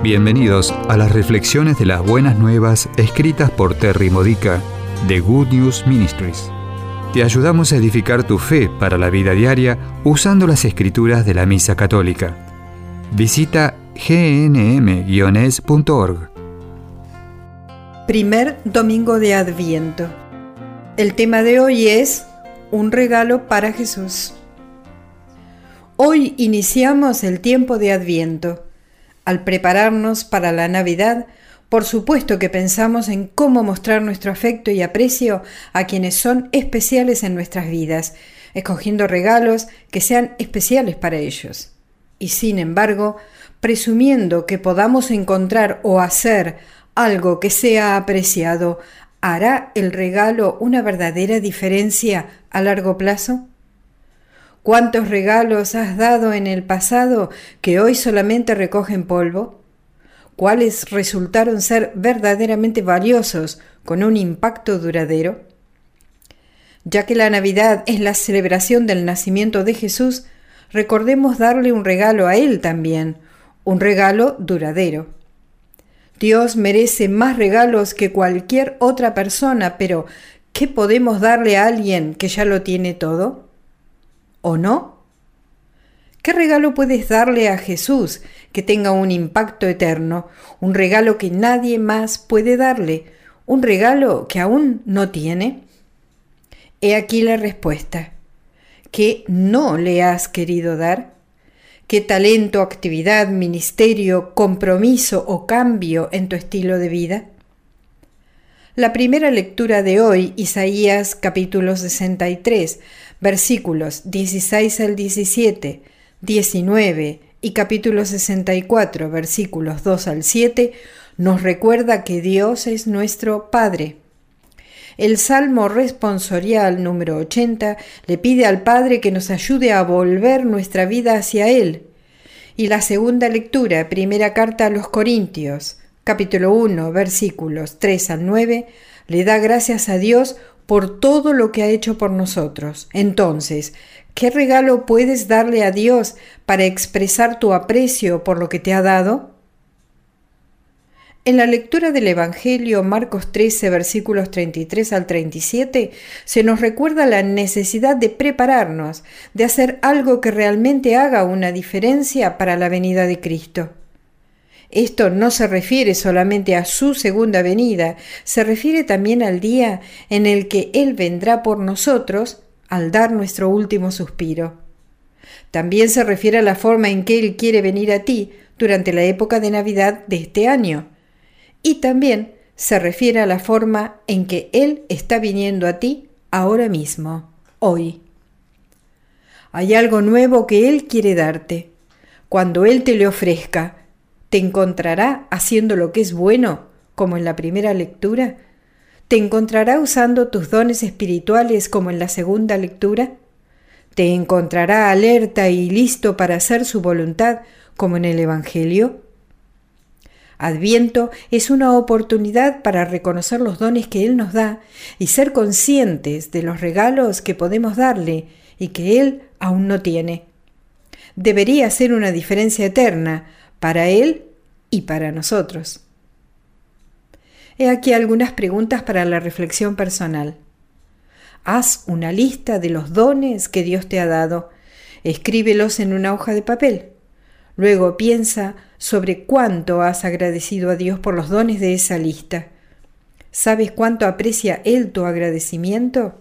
Bienvenidos a las reflexiones de las buenas nuevas escritas por Terry Modica de Good News Ministries. Te ayudamos a edificar tu fe para la vida diaria usando las escrituras de la Misa Católica. Visita gnm-es.org. Primer domingo de Adviento. El tema de hoy es Un regalo para Jesús. Hoy iniciamos el tiempo de Adviento al prepararnos para la Navidad, por supuesto que pensamos en cómo mostrar nuestro afecto y aprecio a quienes son especiales en nuestras vidas, escogiendo regalos que sean especiales para ellos. Y sin embargo, presumiendo que podamos encontrar o hacer algo que sea apreciado, ¿hará el regalo una verdadera diferencia a largo plazo? ¿Cuántos regalos has dado en el pasado que hoy solamente recogen polvo? ¿Cuáles resultaron ser verdaderamente valiosos con un impacto duradero? Ya que la Navidad es la celebración del nacimiento de Jesús, recordemos darle un regalo a Él también, un regalo duradero. Dios merece más regalos que cualquier otra persona, pero ¿qué podemos darle a alguien que ya lo tiene todo? ¿O no? ¿Qué regalo puedes darle a Jesús que tenga un impacto eterno? Un regalo que nadie más puede darle, un regalo que aún no tiene. He aquí la respuesta. ¿Qué no le has querido dar? ¿Qué talento, actividad, ministerio, compromiso o cambio en tu estilo de vida? La primera lectura de hoy, Isaías capítulo 63, versículos 16 al 17, 19 y capítulo 64, versículos 2 al 7, nos recuerda que Dios es nuestro Padre. El Salmo responsorial número 80 le pide al Padre que nos ayude a volver nuestra vida hacia Él. Y la segunda lectura, primera carta a los Corintios, capítulo 1, versículos 3 al 9, le da gracias a Dios por todo lo que ha hecho por nosotros. Entonces, ¿qué regalo puedes darle a Dios para expresar tu aprecio por lo que te ha dado? En la lectura del Evangelio, Marcos 13, versículos 33 al 37, se nos recuerda la necesidad de prepararnos, de hacer algo que realmente haga una diferencia para la venida de Cristo. Esto no se refiere solamente a su segunda venida, se refiere también al día en el que Él vendrá por nosotros al dar nuestro último suspiro. También se refiere a la forma en que Él quiere venir a ti durante la época de Navidad de este año. Y también se refiere a la forma en que Él está viniendo a ti ahora mismo, hoy. Hay algo nuevo que Él quiere darte. Cuando Él te le ofrezca, ¿Te encontrará haciendo lo que es bueno, como en la primera lectura? ¿Te encontrará usando tus dones espirituales como en la segunda lectura? ¿Te encontrará alerta y listo para hacer su voluntad como en el Evangelio? Adviento es una oportunidad para reconocer los dones que Él nos da y ser conscientes de los regalos que podemos darle y que Él aún no tiene. Debería ser una diferencia eterna para Él y para nosotros. He aquí algunas preguntas para la reflexión personal. Haz una lista de los dones que Dios te ha dado. Escríbelos en una hoja de papel. Luego piensa sobre cuánto has agradecido a Dios por los dones de esa lista. ¿Sabes cuánto aprecia Él tu agradecimiento?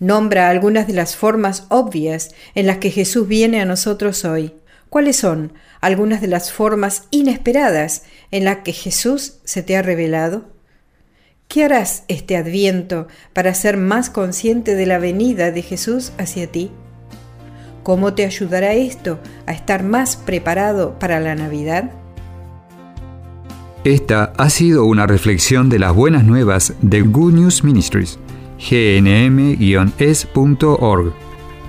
Nombra algunas de las formas obvias en las que Jesús viene a nosotros hoy. ¿Cuáles son algunas de las formas inesperadas en las que Jesús se te ha revelado? ¿Qué harás este adviento para ser más consciente de la venida de Jesús hacia ti? ¿Cómo te ayudará esto a estar más preparado para la Navidad? Esta ha sido una reflexión de las buenas nuevas de Good News Ministries, gnm-es.org.